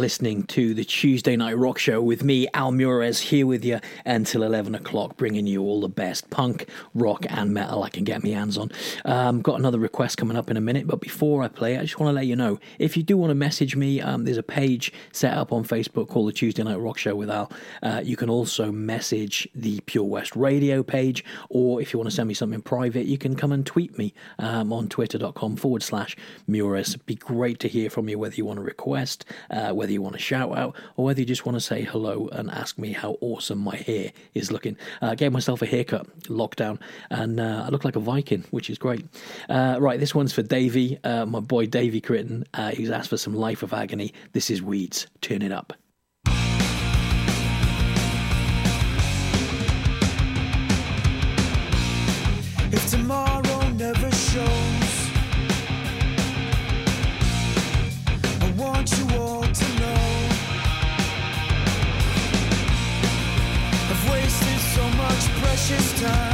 listening to the Tuesday Night Rock Show with me, Al Muirez, here with you until 11 o'clock, bringing you all the best punk, rock, and metal I can get my hands on. Um, got another request coming up in a minute, but before I play, I just want to let you know if you do want to message me, um, there's a page set up on Facebook called the Tuesday Night Rock Show with Al. Uh, you can also message the Pure West Radio page, or if you want to send me something private, you can come and tweet me um, on twitter.com forward slash Muirez. Be great to hear from you whether you want to request, uh, whether whether you want to shout out or whether you just want to say hello and ask me how awesome my hair is looking. Uh, gave myself a haircut, lockdown, and uh, I look like a Viking, which is great. Uh, right, this one's for Davey, uh, my boy Davey Critton. Uh, he's asked for some Life of Agony. This is Weeds. Turn it up. If tomorrow never shows, I want you all. precious time.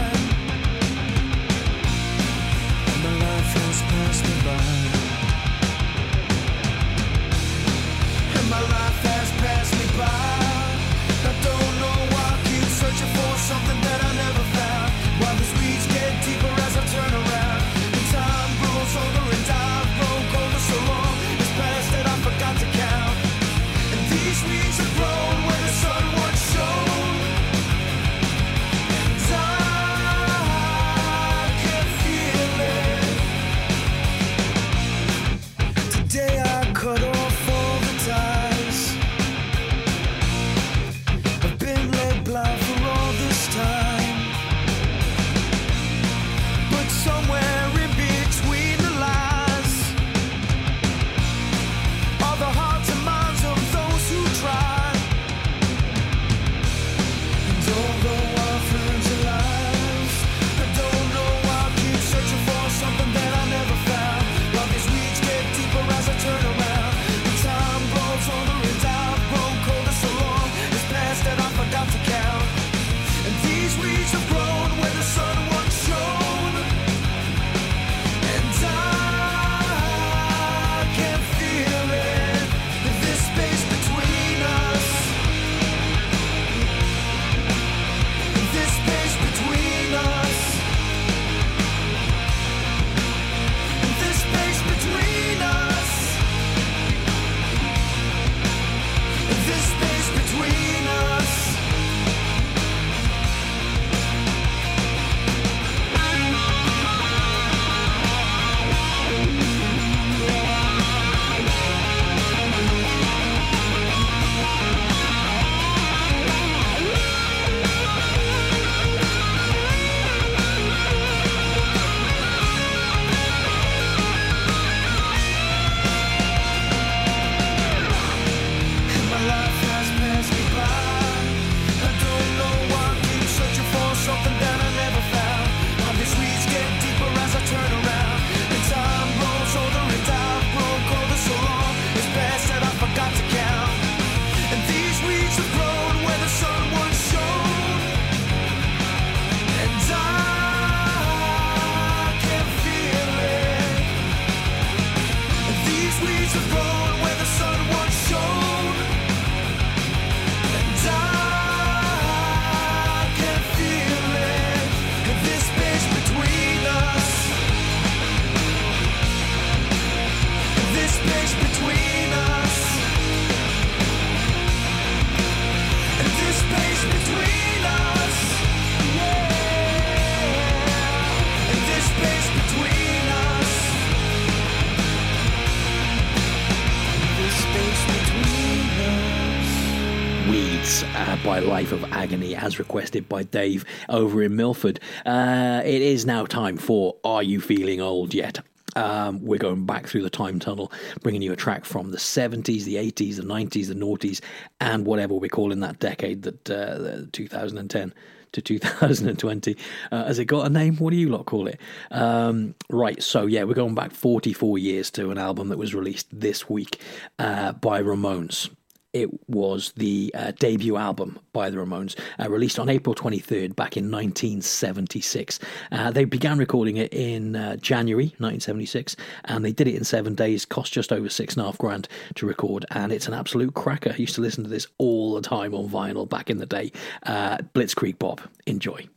Uh, by Life of Agony, as requested by Dave over in Milford. Uh, it is now time for Are You Feeling Old Yet? Um, we're going back through the time tunnel, bringing you a track from the 70s, the 80s, the 90s, the noughties, and whatever we're calling that decade that uh, 2010 to 2020. Uh, has it got a name? What do you lot call it? Um, right, so yeah, we're going back 44 years to an album that was released this week uh, by Ramones. It was the uh, debut album by the Ramones, uh, released on April 23rd back in 1976. Uh, they began recording it in uh, January 1976, and they did it in seven days, cost just over six and a half grand to record, and it's an absolute cracker. I used to listen to this all the time on vinyl back in the day. Uh, Blitzkrieg Bop, enjoy.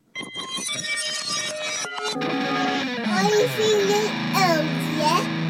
Are you old yet?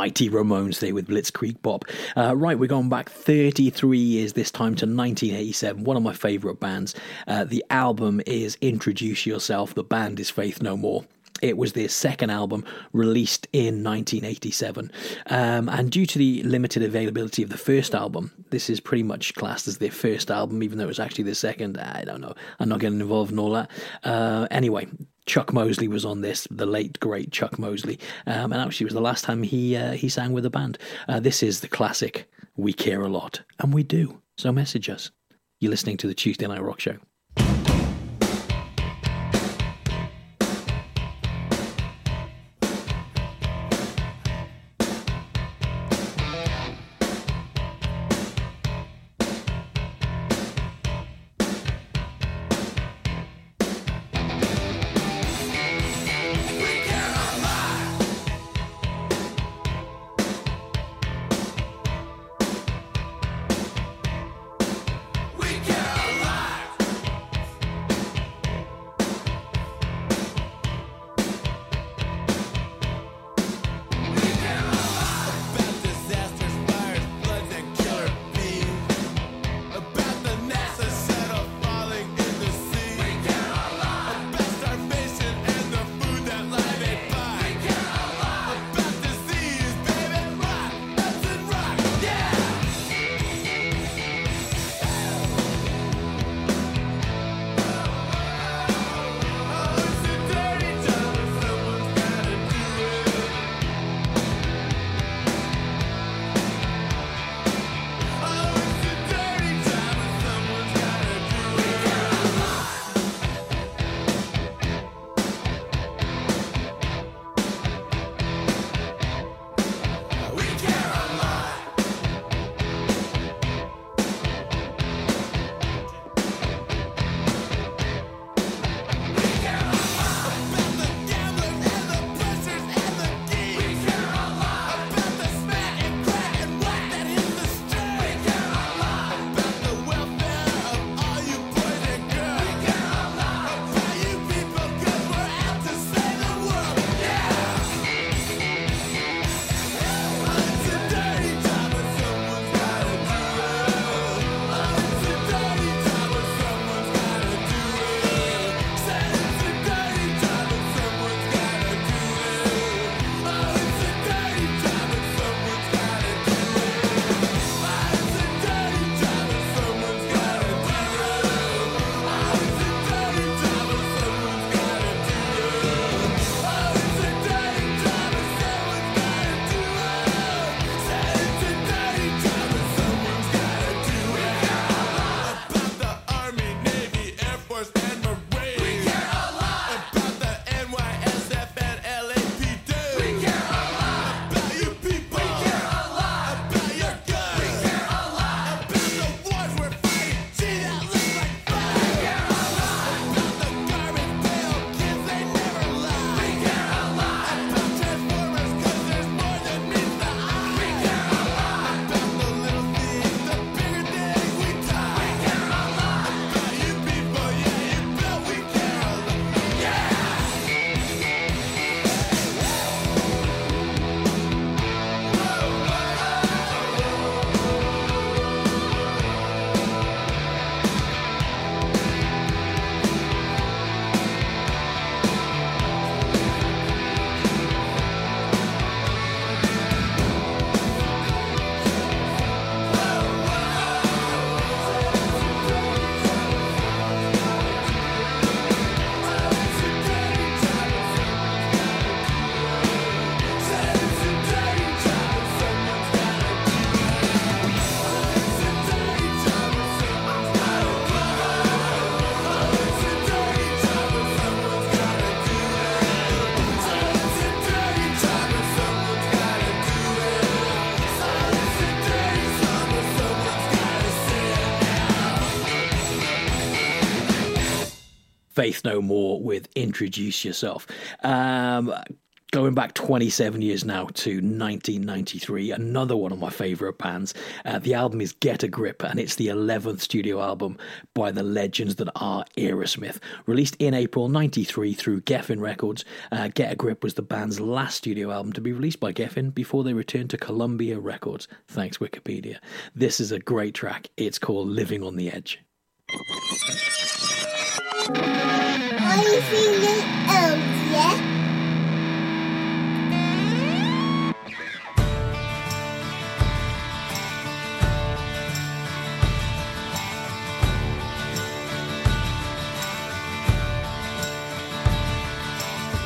Mighty Ramones there with Blitzkrieg Bop. Uh, right, we're going back 33 years this time to 1987, one of my favourite bands. Uh, the album is Introduce Yourself, the band is Faith No More. It was their second album released in 1987. Um, and due to the limited availability of the first album, this is pretty much classed as their first album, even though it was actually their second. I don't know. I'm not getting involved in all that. Uh, anyway, Chuck Mosley was on this, the late great Chuck Mosley, um, and actually it was the last time he uh, he sang with the band. Uh, this is the classic "We Care a Lot," and we do. So message us. You're listening to the Tuesday Night Rock Show. Faith No More with Introduce Yourself. Um, Going back 27 years now to 1993, another one of my favourite bands. Uh, the album is Get a Grip, and it's the 11th studio album by the legends that are Aerosmith. Released in April 93 through Geffen Records, uh, Get a Grip was the band's last studio album to be released by Geffen before they returned to Columbia Records. Thanks, Wikipedia. This is a great track. It's called Living on the Edge. Are you feeling old oh, yet?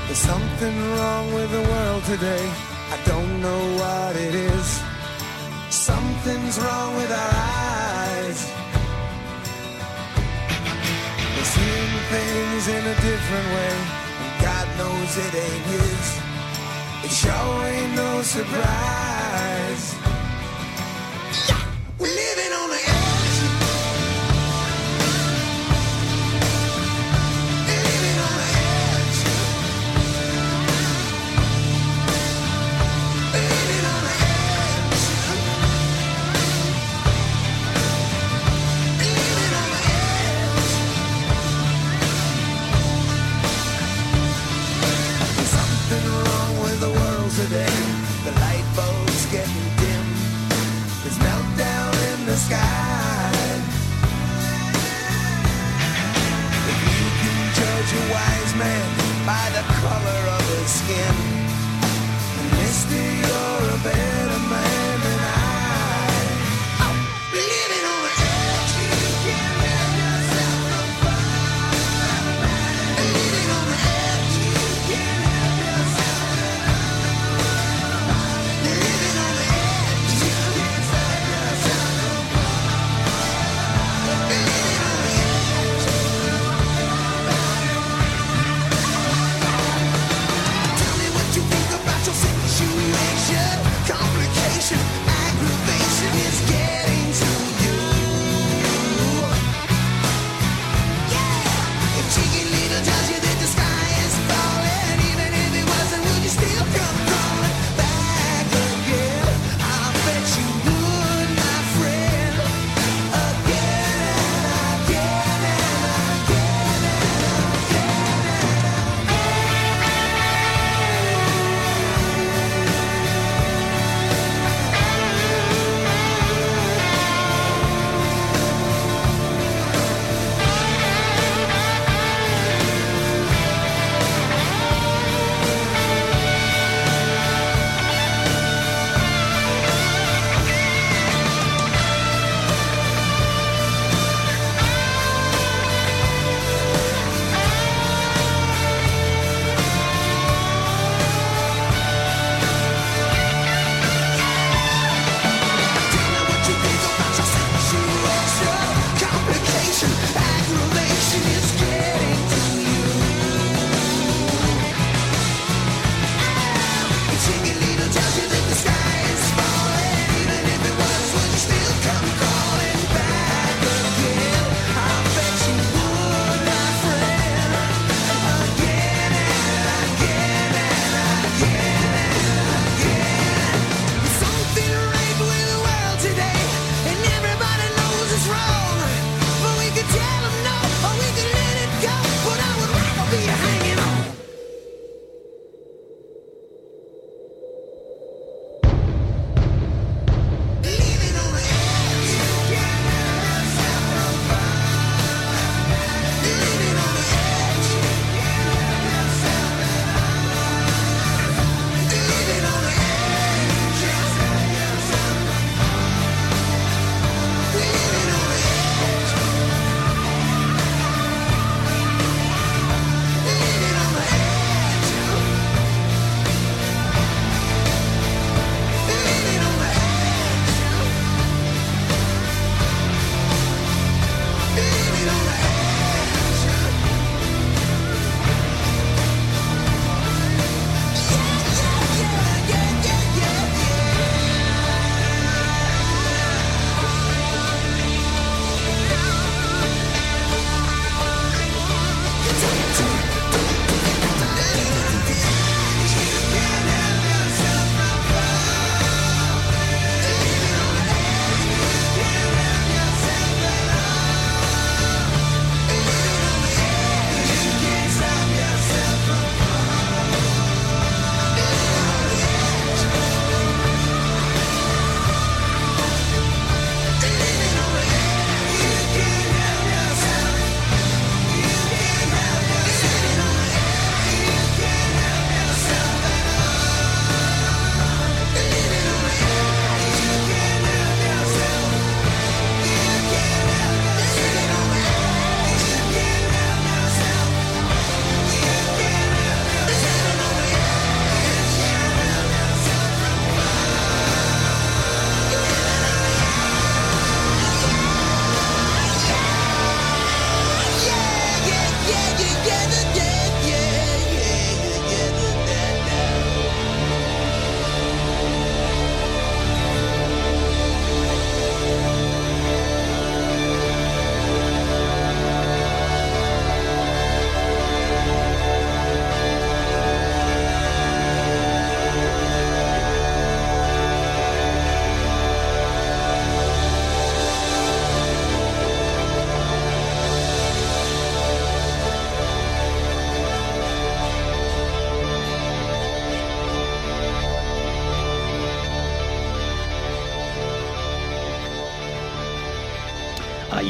There's something wrong with the world today. I don't know what it is. Something's wrong with our eyes. We're seeing things in a different way, and God knows it ain't His. It sure ain't no surprise. We're living on the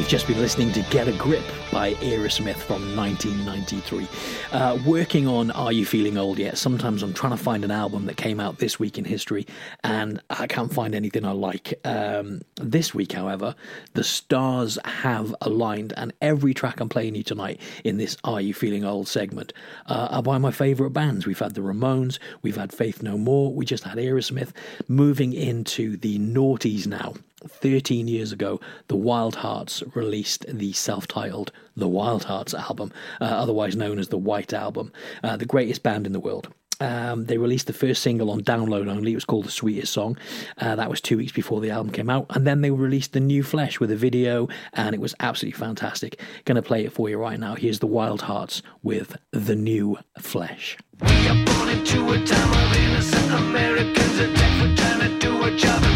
you've just been listening to Get a Grip by Aerosmith from 1993. Uh, working on Are You Feeling Old Yet? Sometimes I'm trying to find an album that came out this week in history and I can't find anything I like. Um, this week, however, the stars have aligned, and every track I'm playing you tonight in this Are You Feeling Old segment uh, are by my favourite bands. We've had the Ramones, we've had Faith No More, we just had Aerosmith. Moving into the noughties now. 13 years ago, the Wildhearts released the self titled The Wildhearts album, uh, otherwise known as the White Album, uh, the greatest band in the world. Um, they released the first single on download only. It was called The Sweetest Song. Uh, that was two weeks before the album came out. And then they released The New Flesh with a video, and it was absolutely fantastic. To play it for you right now. Here's the Wildhearts with The New Flesh. We are born into a time of innocent Americans for trying to do a job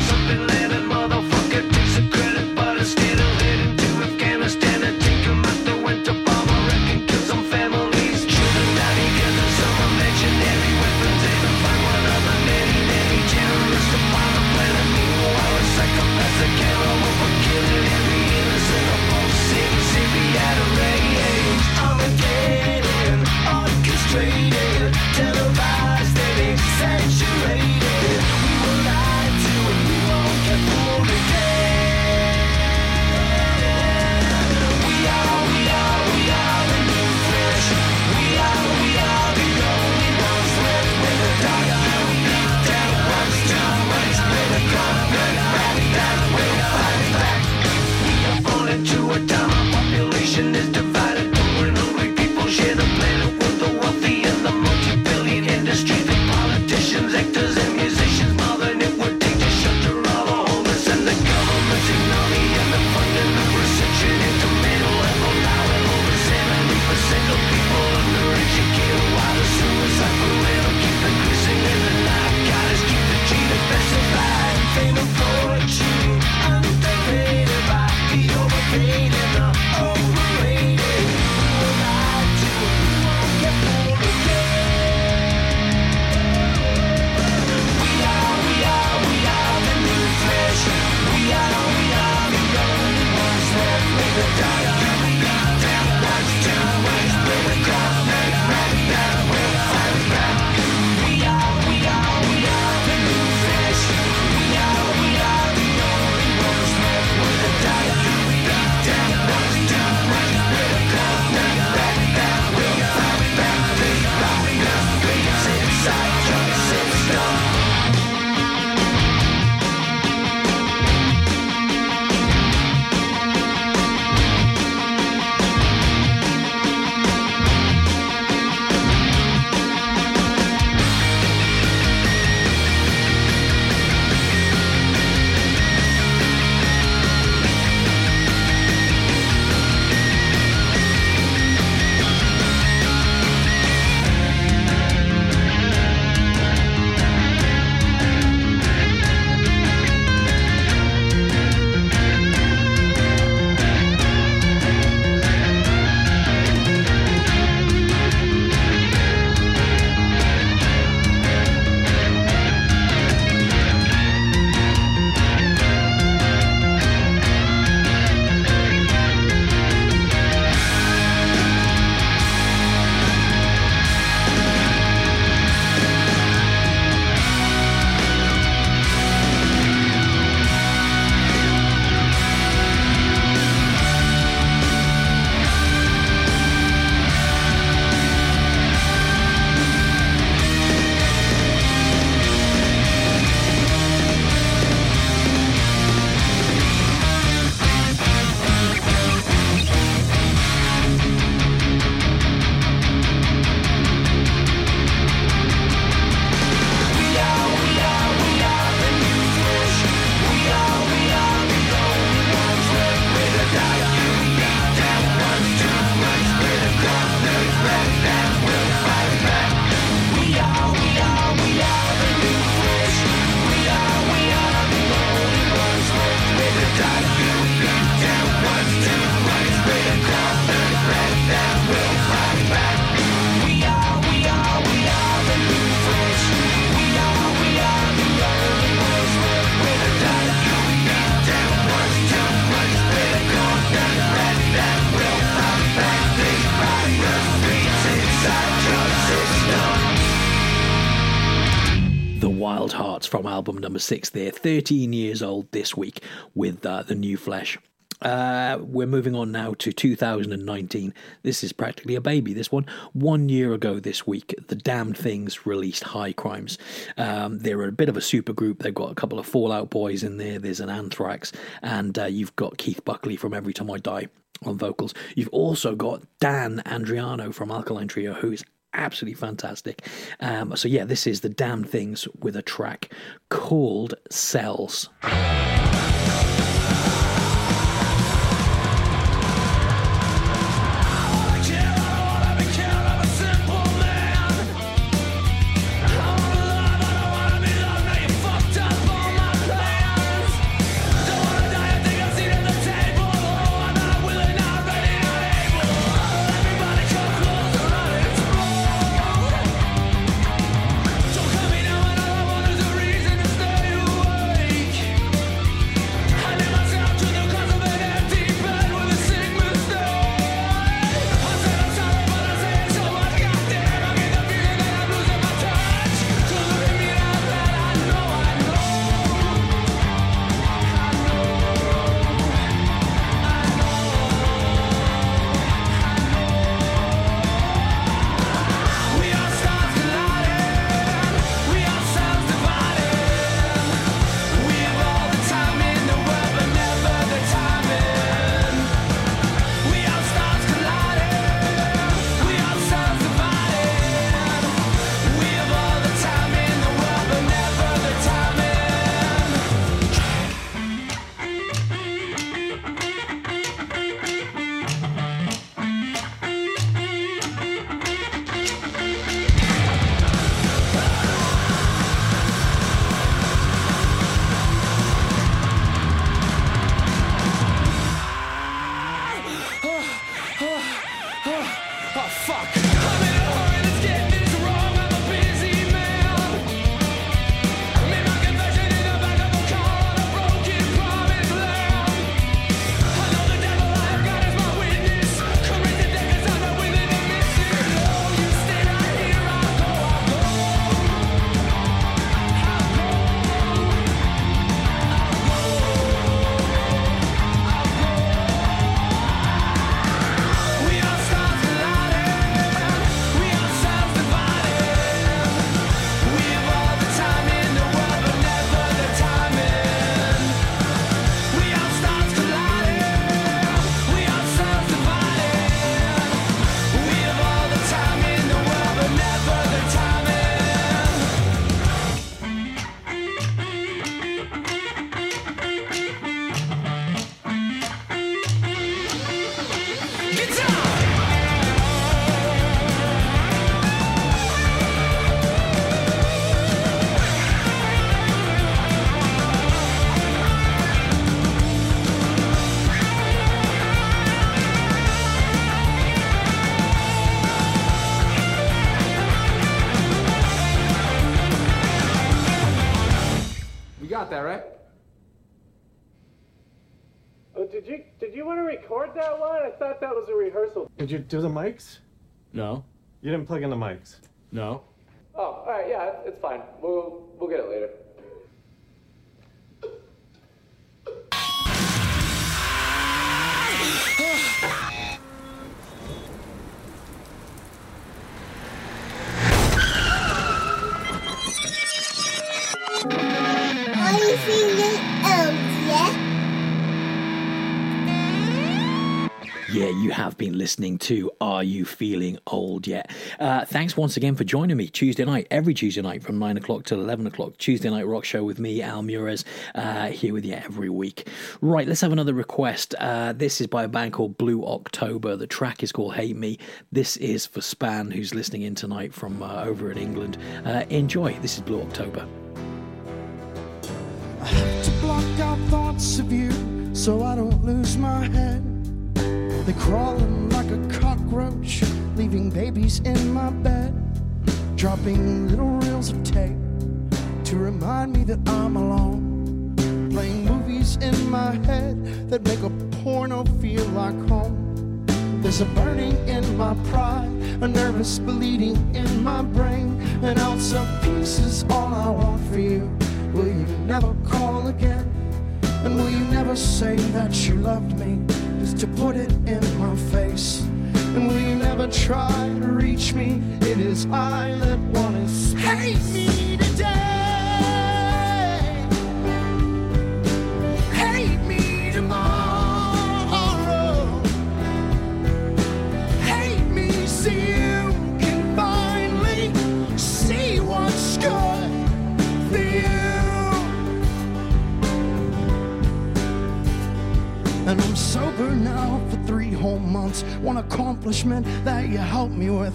album number six. They're 13 years old this week with uh, the new flesh. Uh, we're moving on now to 2019. This is practically a baby, this one. One year ago this week, The Damned Things released High Crimes. Um, they're a bit of a super group. They've got a couple of Fall Out Boys in there, there's an Anthrax, and uh, you've got Keith Buckley from Every Time I Die on vocals. You've also got Dan Andriano from Alkaline Trio, who is absolutely fantastic. Um, so, yeah, this is The Damned Things with a track called Cells. Did you do the mics? No. You didn't plug in the mics. No. Oh, all right, yeah, it's fine. We'll we'll get it later. Are you feeling old oh, yet? Yeah, you have been listening to Are You Feeling Old Yet? Uh, thanks once again for joining me Tuesday night, every Tuesday night from 9 o'clock till 11 o'clock. Tuesday Night Rock Show with me, Al Muirez, uh, here with you every week. Right, let's have another request. Uh, this is by a band called Blue October. The track is called Hate Me. This is for Span, who's listening in tonight from uh, over in England. Uh, enjoy. This is Blue October. to block out thoughts of you so I don't lose my head. They're crawling like a cockroach, leaving babies in my bed, dropping little reels of tape to remind me that I'm alone. Playing movies in my head that make a porno feel like home. There's a burning in my pride, a nervous bleeding in my brain. An ounce of peace is all I want for you. Will you never call again? And will you never say that you loved me? To put it in my face. And will you never try to reach me? It is I that want to hate me today. Now for three whole months. One accomplishment that you helped me with.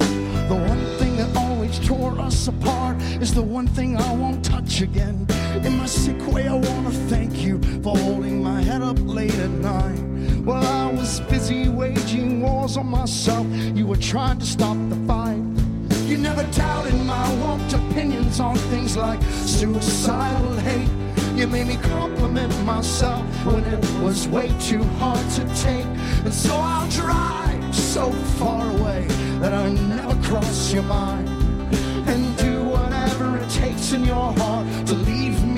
The one thing that always tore us apart is the one thing I won't touch again. In my sick way, I wanna thank you for holding my head up late at night. While I was busy waging wars on myself, you were trying to stop the fight. You never doubted my warped opinions on things like suicidal hate. You made me compliment myself when it was way too hard to take. And so I'll drive so far away that I never cross your mind. And do whatever it takes in your heart to leave me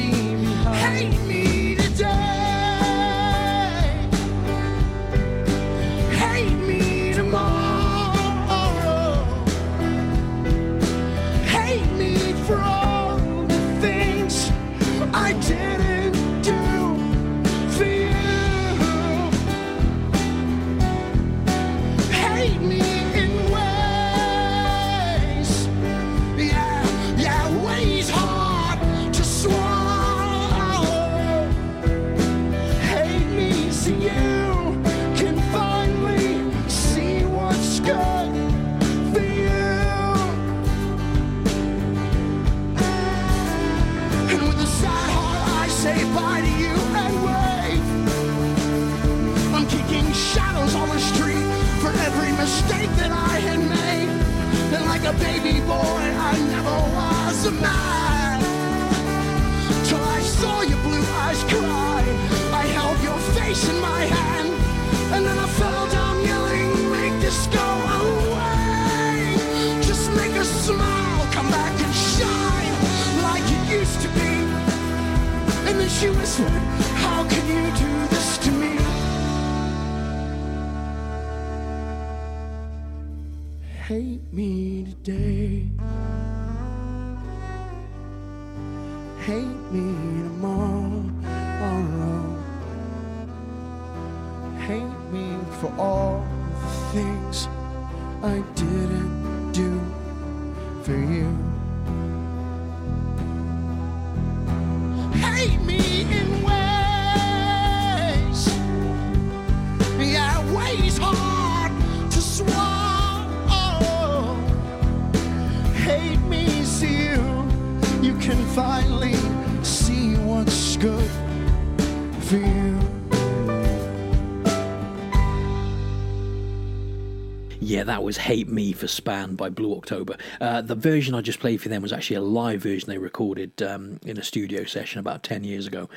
was Hate Me for Span by Blue October. Uh, the version I just played for them was actually a live version they recorded um, in a studio session about 10 years ago.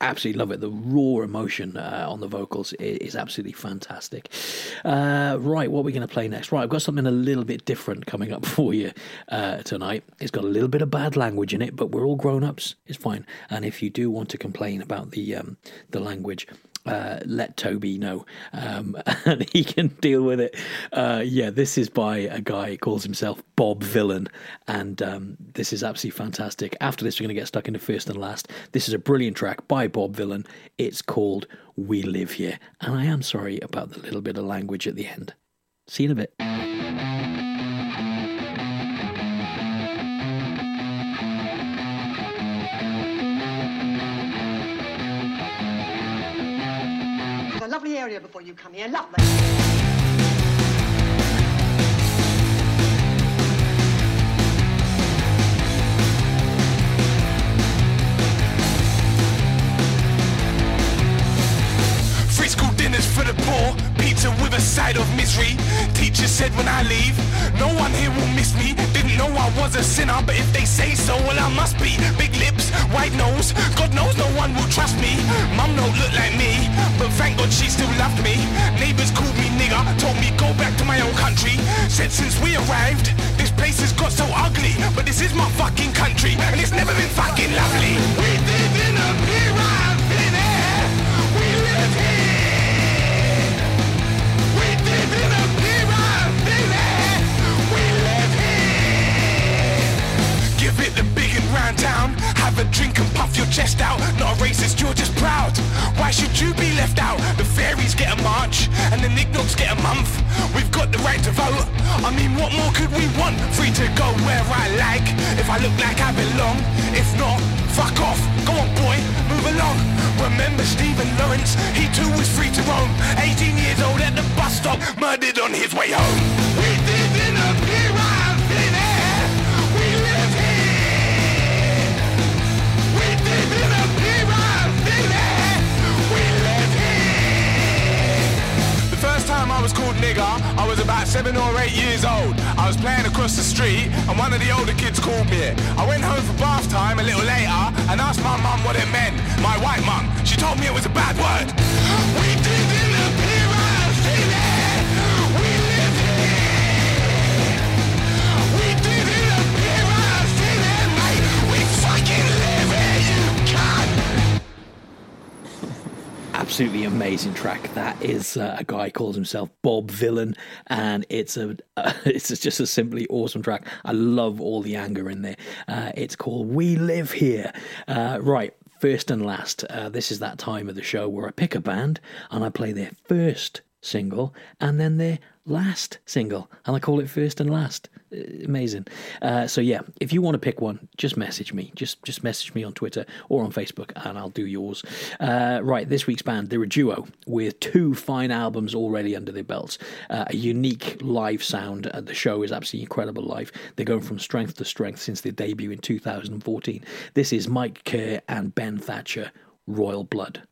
Absolutely love it. The raw emotion uh, on the vocals is, absolutely fantastic. Uh, right, what are we going to play next? Right, I've got something a little bit different coming up for you uh, tonight. It's got a little bit of bad language in it, but we're all grown ups. It's fine. And if you do want to complain about the um, the language, uh, let Toby know, um, and he can deal with it. Uh, yeah, this is by a guy who calls himself Bob Vylan, and um, this is absolutely fantastic. After this, we're going to get stuck into first and last. This is a brilliant track by Bob Vylan. It's called "We Live Here," and I am sorry about the little bit of language at the end. See you in a bit. Area before you come here. Lovely. Pizza with a side of misery. Teacher said when I leave, no one here will miss me. Didn't know I was a sinner, but if they say so, well I must be. Big lips, white nose, God knows no one will trust me. Mum don't look like me, but thank God she still loved me. Neighbors called me nigger, told me go back to my own country. Said since we arrived, this place has got so ugly. But this is my fucking country, and it's never been fucking lovely. Round down. Have a drink and puff your chest out. Not a racist, you're just proud. Why should you be left out? The fairies get a march, and the knickknacks get a month. We've got the right to vote. I mean, what more could we want? Free to go where I like. If I look like I belong. If not, fuck off. Go on, boy, move along. Remember Stephen Lawrence? He too was free to roam. 18 years old at the bus stop, murdered on his way home. Time I was called nigger, I was about seven or eight years old. I was playing across the street, and one of the older kids called me. it. I went home for bath time a little later and asked my mum what it meant. My white mum, she told me it was a bad word. We absolutely amazing track. That is uh, a guy calls himself Bob Vylan, and it's a uh, it's just a simply awesome track. I love all the anger in there. Uh, it's called "We Live Here." Uh, right, first and last. Uh, this is that time of the show where I pick a band and I play their first single and then their last single, and I call it first and last. Uh, Amazing. Uh, so yeah, if you want to pick one, just message me. Just just message me on Twitter or on Facebook, and I'll do yours. Uh, right, this week's band, they're a duo with two fine albums already under their belts. Uh, a unique live sound. Uh, the show is absolutely incredible live. They're going from strength to strength since their debut in 2014. This is Mike Kerr and Ben Thatcher, Royal Blood.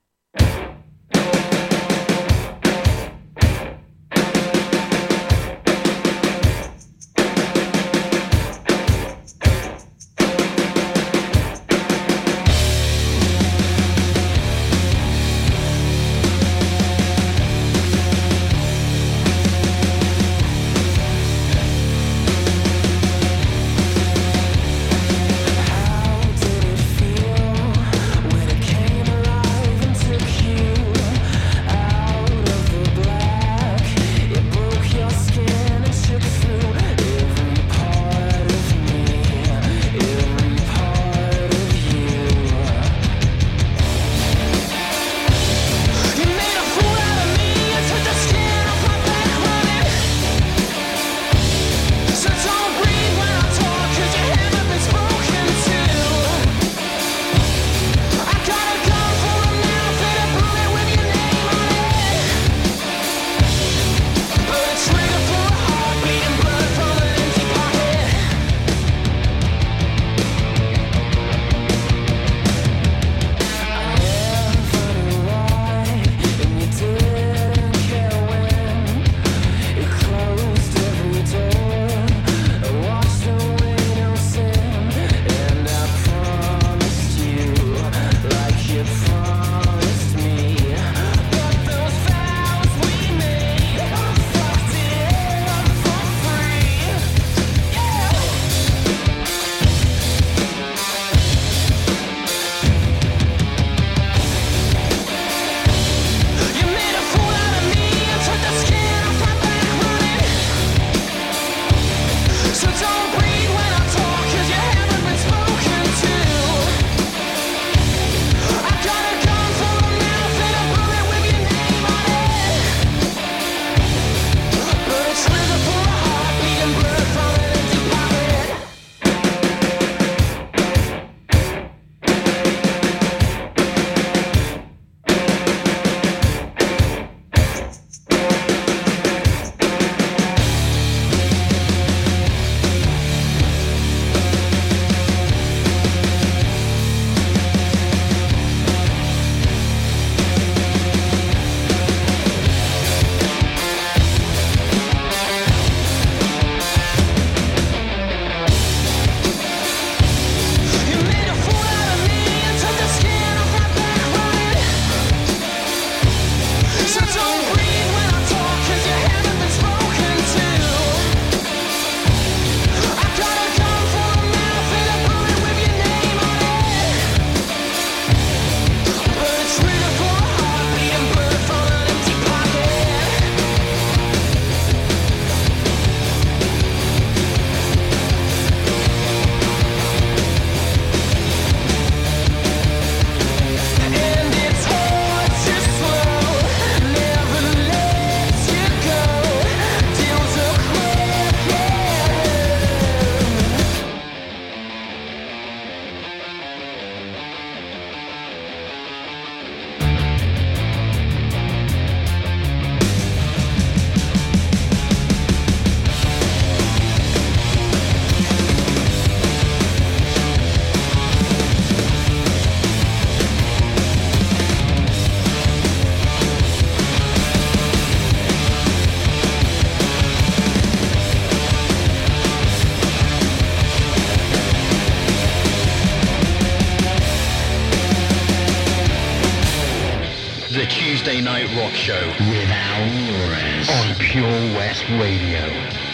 Tuesday Night Rock Show with Al Muirez on Pure West Radio.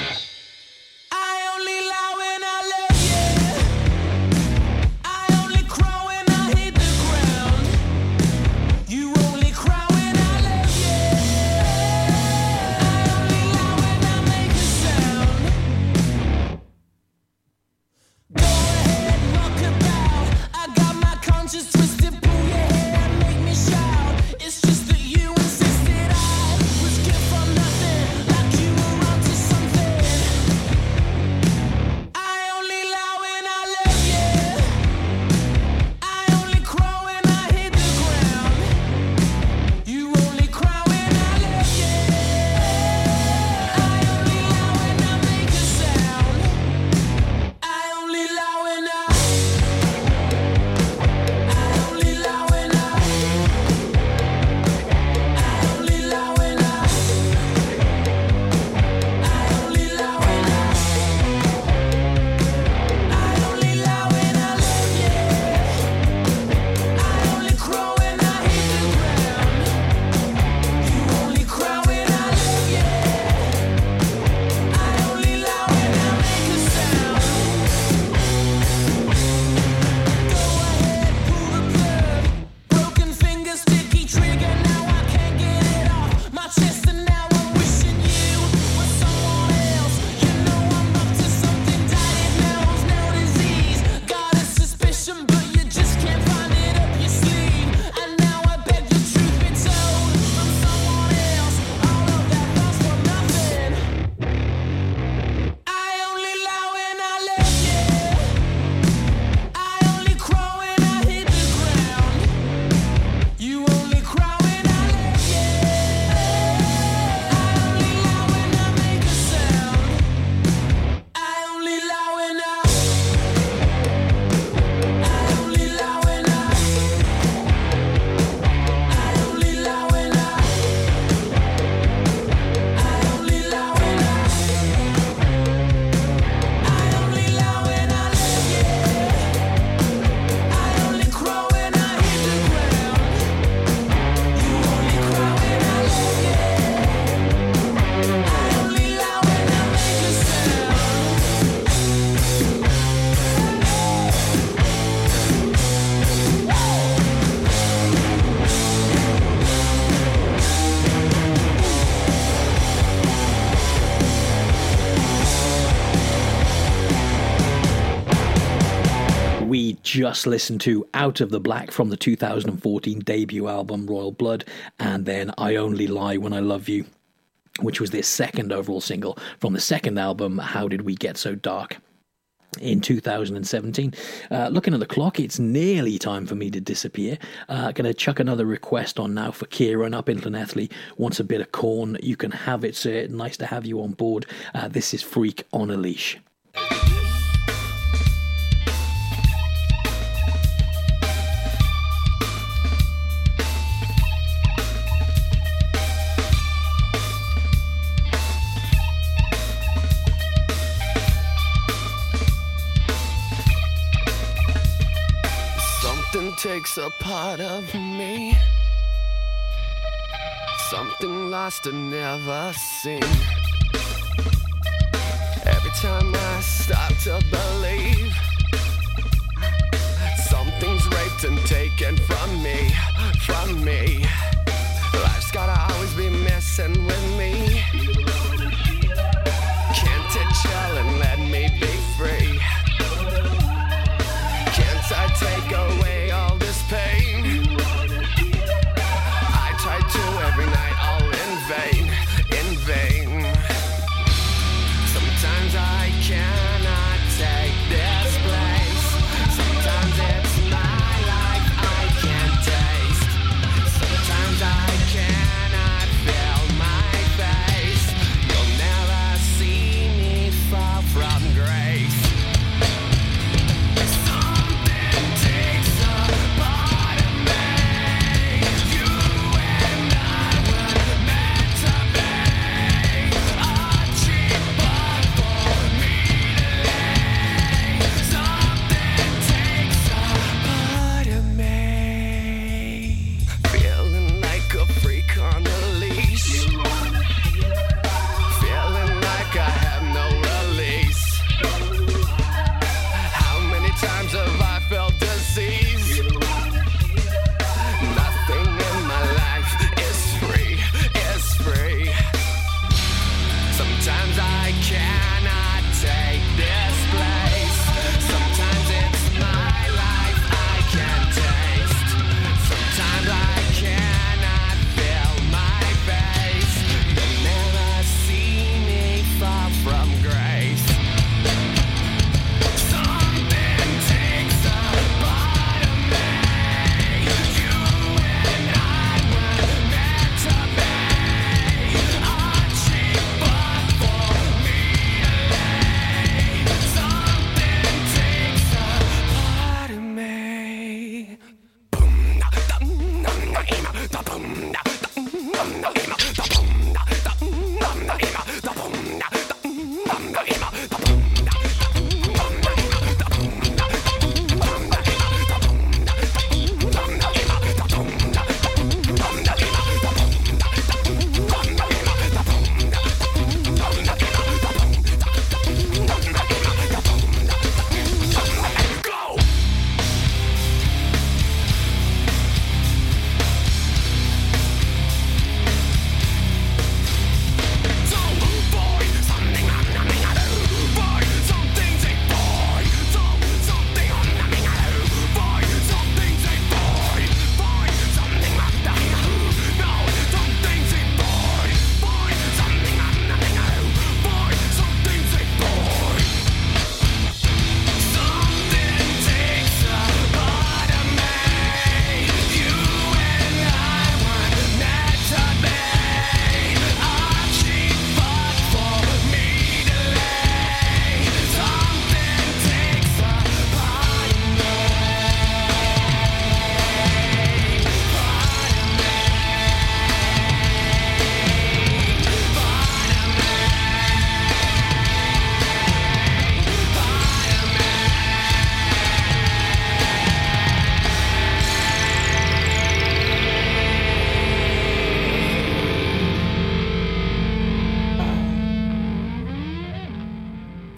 just listened to Out of the Black from the 2014 debut album Royal Blood, and then I Only Lie When I Love You, which was their second overall single from the second album How Did We Get So Dark in 2017. Uh, looking at the clock, it's nearly time for me to disappear. Uh, Going to chuck another request on now for Kieran up in Llanelli. Wants a bit of Korn. You can have it, sir. Nice to have you on board. Uh, this is Freak on a Leash. Something takes a part of me. Something lost and never seen. Every time I stop to believe, something's raped and taken from me, from me. Life's gotta always be messing with me.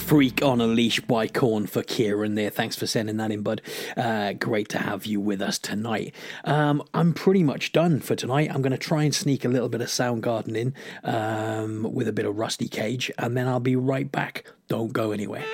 Freak on a Leash by Korn for Kieran there. Thanks for sending that in, bud. Uh, great to have you with us tonight. Um, I'm pretty much done for tonight. I'm going to try and sneak a little bit of Soundgarden in um, with a bit of Rusty Cage, and then I'll be right back. Don't go anywhere.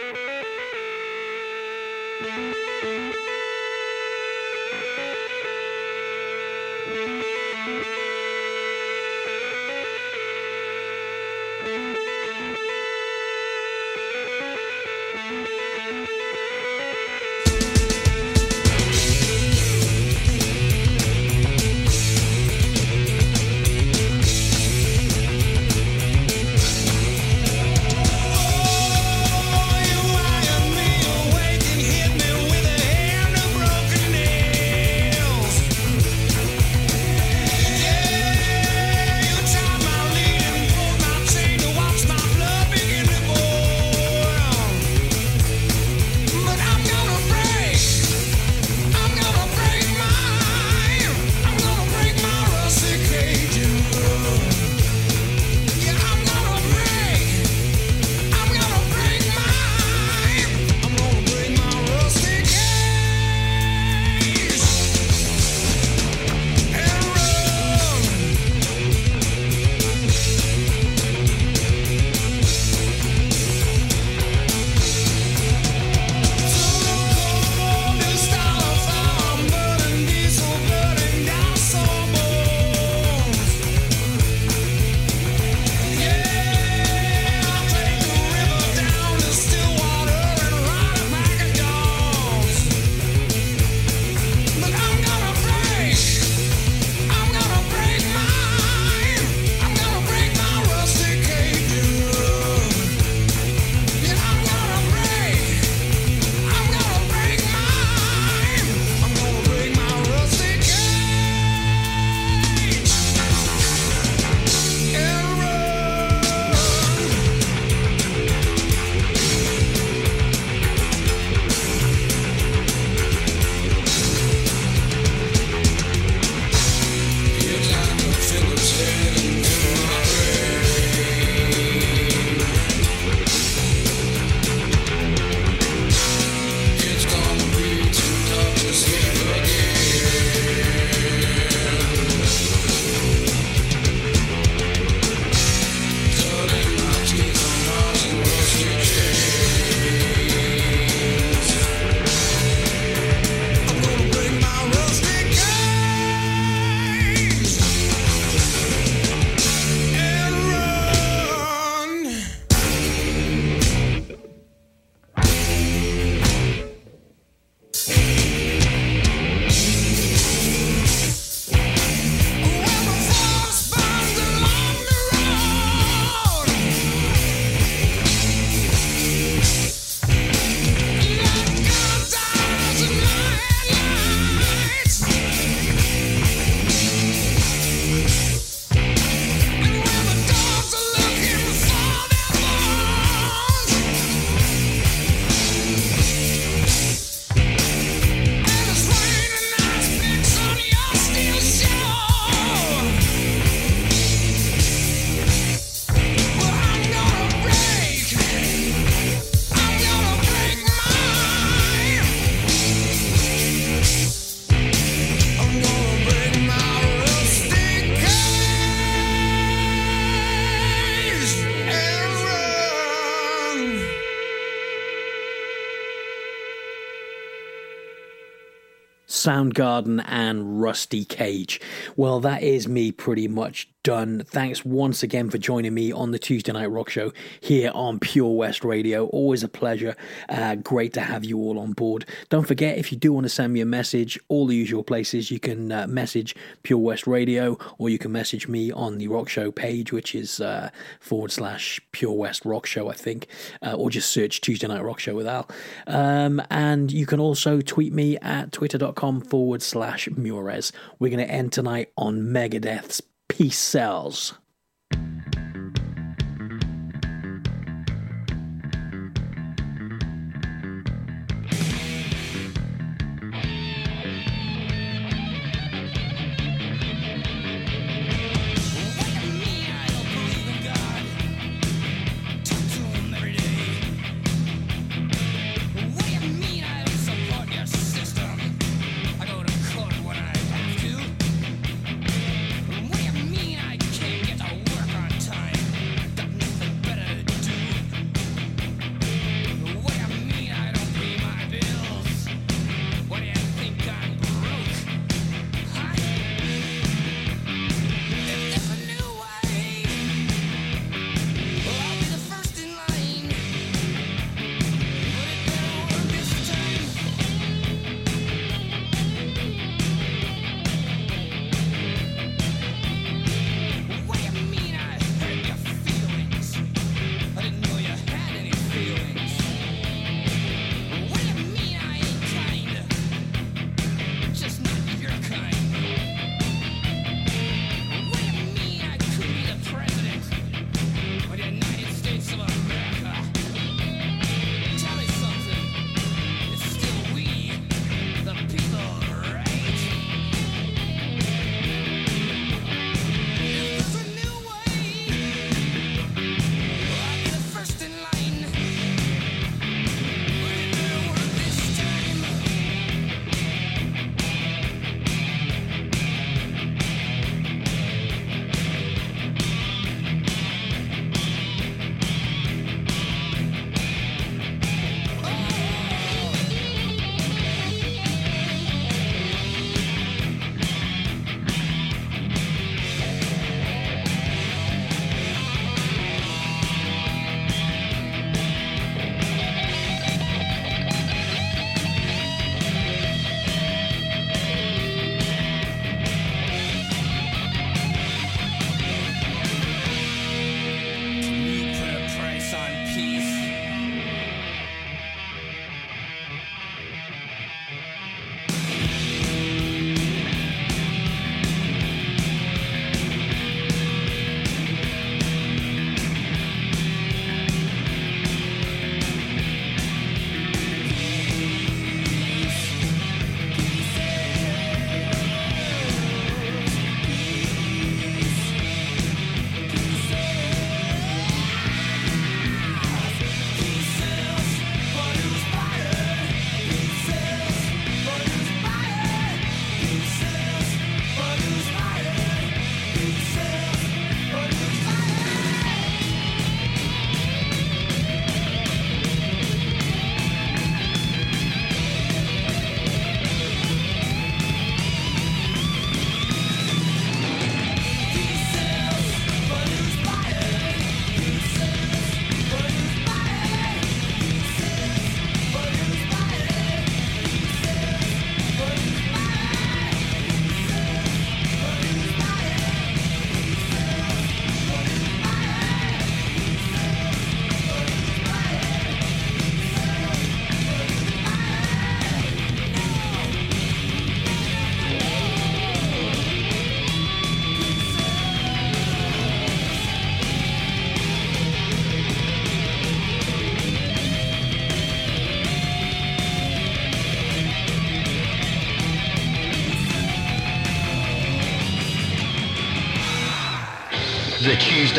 Soundgarden and Rusty Cage. Well, that is me pretty much done. Thanks once again for joining me on the Tuesday Night Rock Show here on Pure West Radio. Always a pleasure. Uh, great to have you all on board. Don't forget, if you do want to send me a message, all the usual places, you can uh, message Pure West Radio or you can message me on the Rock Show page, which is uh, forward slash Pure West Rock Show, I think, uh, or just search Tuesday Night Rock Show with Al. Um, and you can also tweet me at twitter.com forward slash Muirez. We're going to end tonight on Megadeth's Peace Sells.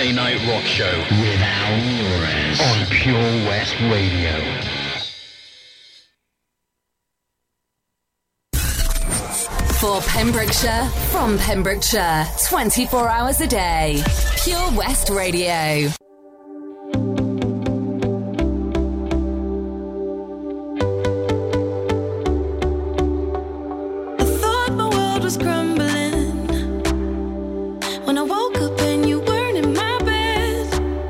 Tuesday Night Rock Show with Al Muirez on Pure West Radio. For Pembrokeshire, from Pembrokeshire, 24 hours a day. Pure West Radio.